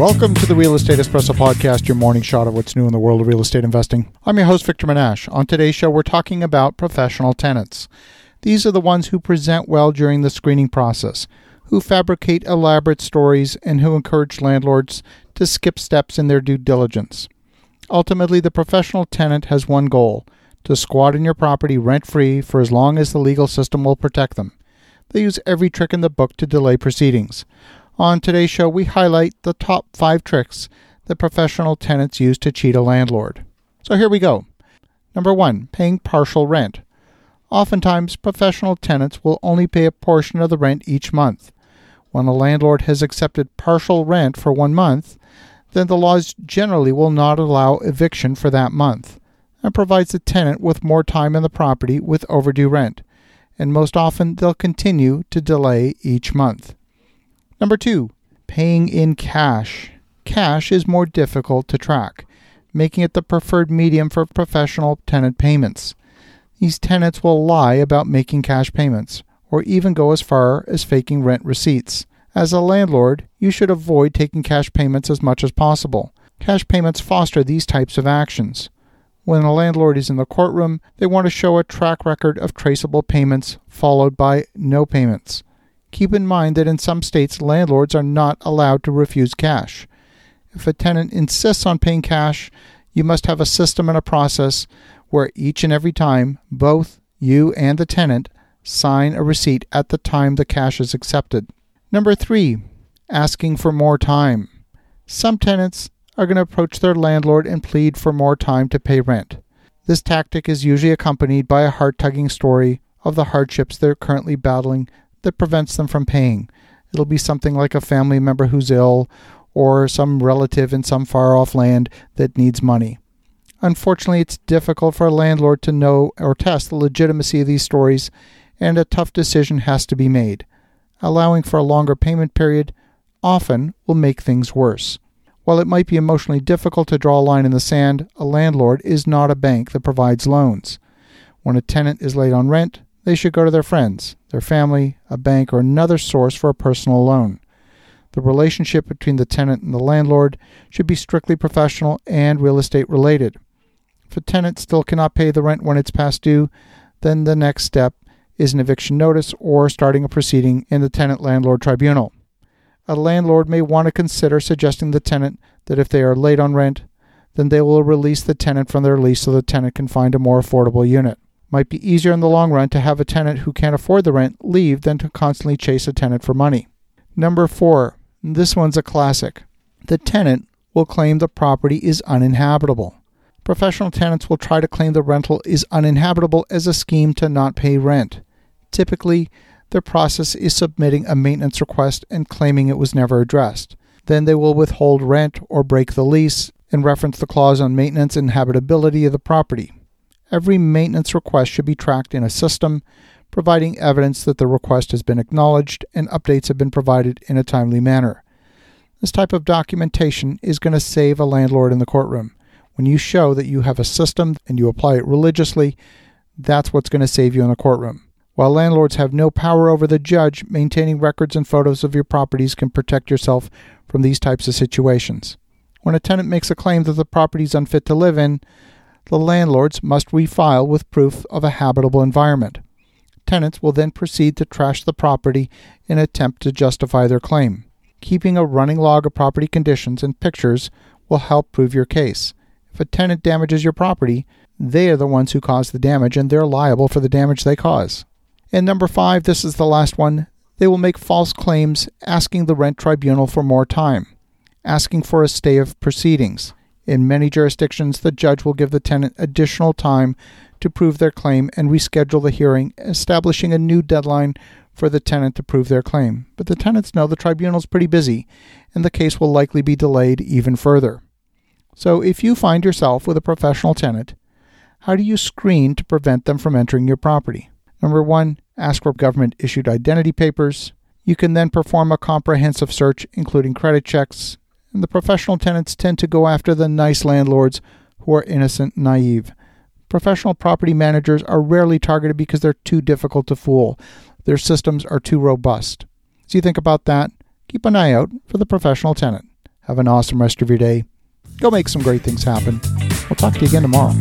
Welcome to the Real Estate Espresso Podcast, your morning shot of what's new in the world of real estate investing. I'm your host, Victor Menasce. On today's show, we're talking about professional tenants. These are the ones who present well during the screening process, who fabricate elaborate stories, and who encourage landlords to skip steps in their due diligence. Ultimately, the professional tenant has one goal to squat in your property rent free for as long as the legal system will protect them. They use every trick in the book to delay proceedings. On today's show, we highlight the top five tricks that professional tenants use to cheat a landlord. So here we go. Number one, paying partial rent. Oftentimes, professional tenants will only pay a portion of the rent each month. When a landlord has accepted partial rent for one month, then the laws generally will not allow eviction for that month and provides the tenant with more time in the property with overdue rent. And most often, they'll continue to delay each month. Number two, paying in cash. Cash is more difficult to track, making it the preferred medium for professional tenant payments. These tenants will lie about making cash payments, or even go as far as faking rent receipts. As a landlord, you should avoid taking cash payments as much as possible. Cash payments foster these types of actions. When a landlord is in the courtroom, they want to show a track record of traceable payments followed by no payments. Keep in mind that in some states, landlords are not allowed to refuse cash. If a tenant insists on paying cash, you must have a system and a process where each and every time both you and the tenant sign a receipt at the time the cash is accepted. Number three, asking for more time. Some tenants are going to approach their landlord and plead for more time to pay rent. This tactic is usually accompanied by a heart tugging story of the hardships they're currently battling that prevents them from paying. It'll be something like a family member who's ill or some relative in some far off land that needs money. Unfortunately, it's difficult for a landlord to know or test the legitimacy of these stories, and a tough decision has to be made. Allowing for a longer payment period often will make things worse. While it might be emotionally difficult to draw a line in the sand, a landlord is not a bank that provides loans. When a tenant is late on rent, they should go to their friends, their family, a bank, or another source for a personal loan. The relationship between the tenant and the landlord should be strictly professional and real estate related. If a tenant still cannot pay the rent when it's past due, then the next step is an eviction notice or starting a proceeding in the tenant landlord tribunal. A landlord may want to consider suggesting the tenant that if they are late on rent, then they will release the tenant from their lease so the tenant can find a more affordable unit. Might be easier in the long run to have a tenant who can't afford the rent leave than to constantly chase a tenant for money. Number four, this one's a classic. The tenant will claim the property is uninhabitable. Professional tenants will try to claim the rental is uninhabitable as a scheme to not pay rent. Typically, their process is submitting a maintenance request and claiming it was never addressed. Then they will withhold rent or break the lease and reference the clause on maintenance and habitability of the property. Every maintenance request should be tracked in a system, providing evidence that the request has been acknowledged and updates have been provided in a timely manner. This type of documentation is going to save a landlord in the courtroom. When you show that you have a system and you apply it religiously, that's what's going to save you in the courtroom. While landlords have no power over the judge, maintaining records and photos of your properties can protect yourself from these types of situations. When a tenant makes a claim that the property is unfit to live in, the landlords must refile with proof of a habitable environment. Tenants will then proceed to trash the property in an attempt to justify their claim. Keeping a running log of property conditions and pictures will help prove your case. If a tenant damages your property, they are the ones who caused the damage and they're liable for the damage they cause. And number five, this is the last one, they will make false claims asking the rent tribunal for more time, asking for a stay of proceedings. In many jurisdictions, the judge will give the tenant additional time to prove their claim and reschedule the hearing, establishing a new deadline for the tenant to prove their claim. But the tenants know the tribunal is pretty busy, and the case will likely be delayed even further. So, if you find yourself with a professional tenant, how do you screen to prevent them from entering your property? Number one, ask for government issued identity papers. You can then perform a comprehensive search, including credit checks, and the professional tenants tend to go after the nice landlords who are innocent and naive. Professional property managers are rarely targeted because they're too difficult to fool. Their systems are too robust. So you think about that, keep an eye out for the professional tenant. Have an awesome rest of your day. Go make some great things happen. We'll talk to you again tomorrow.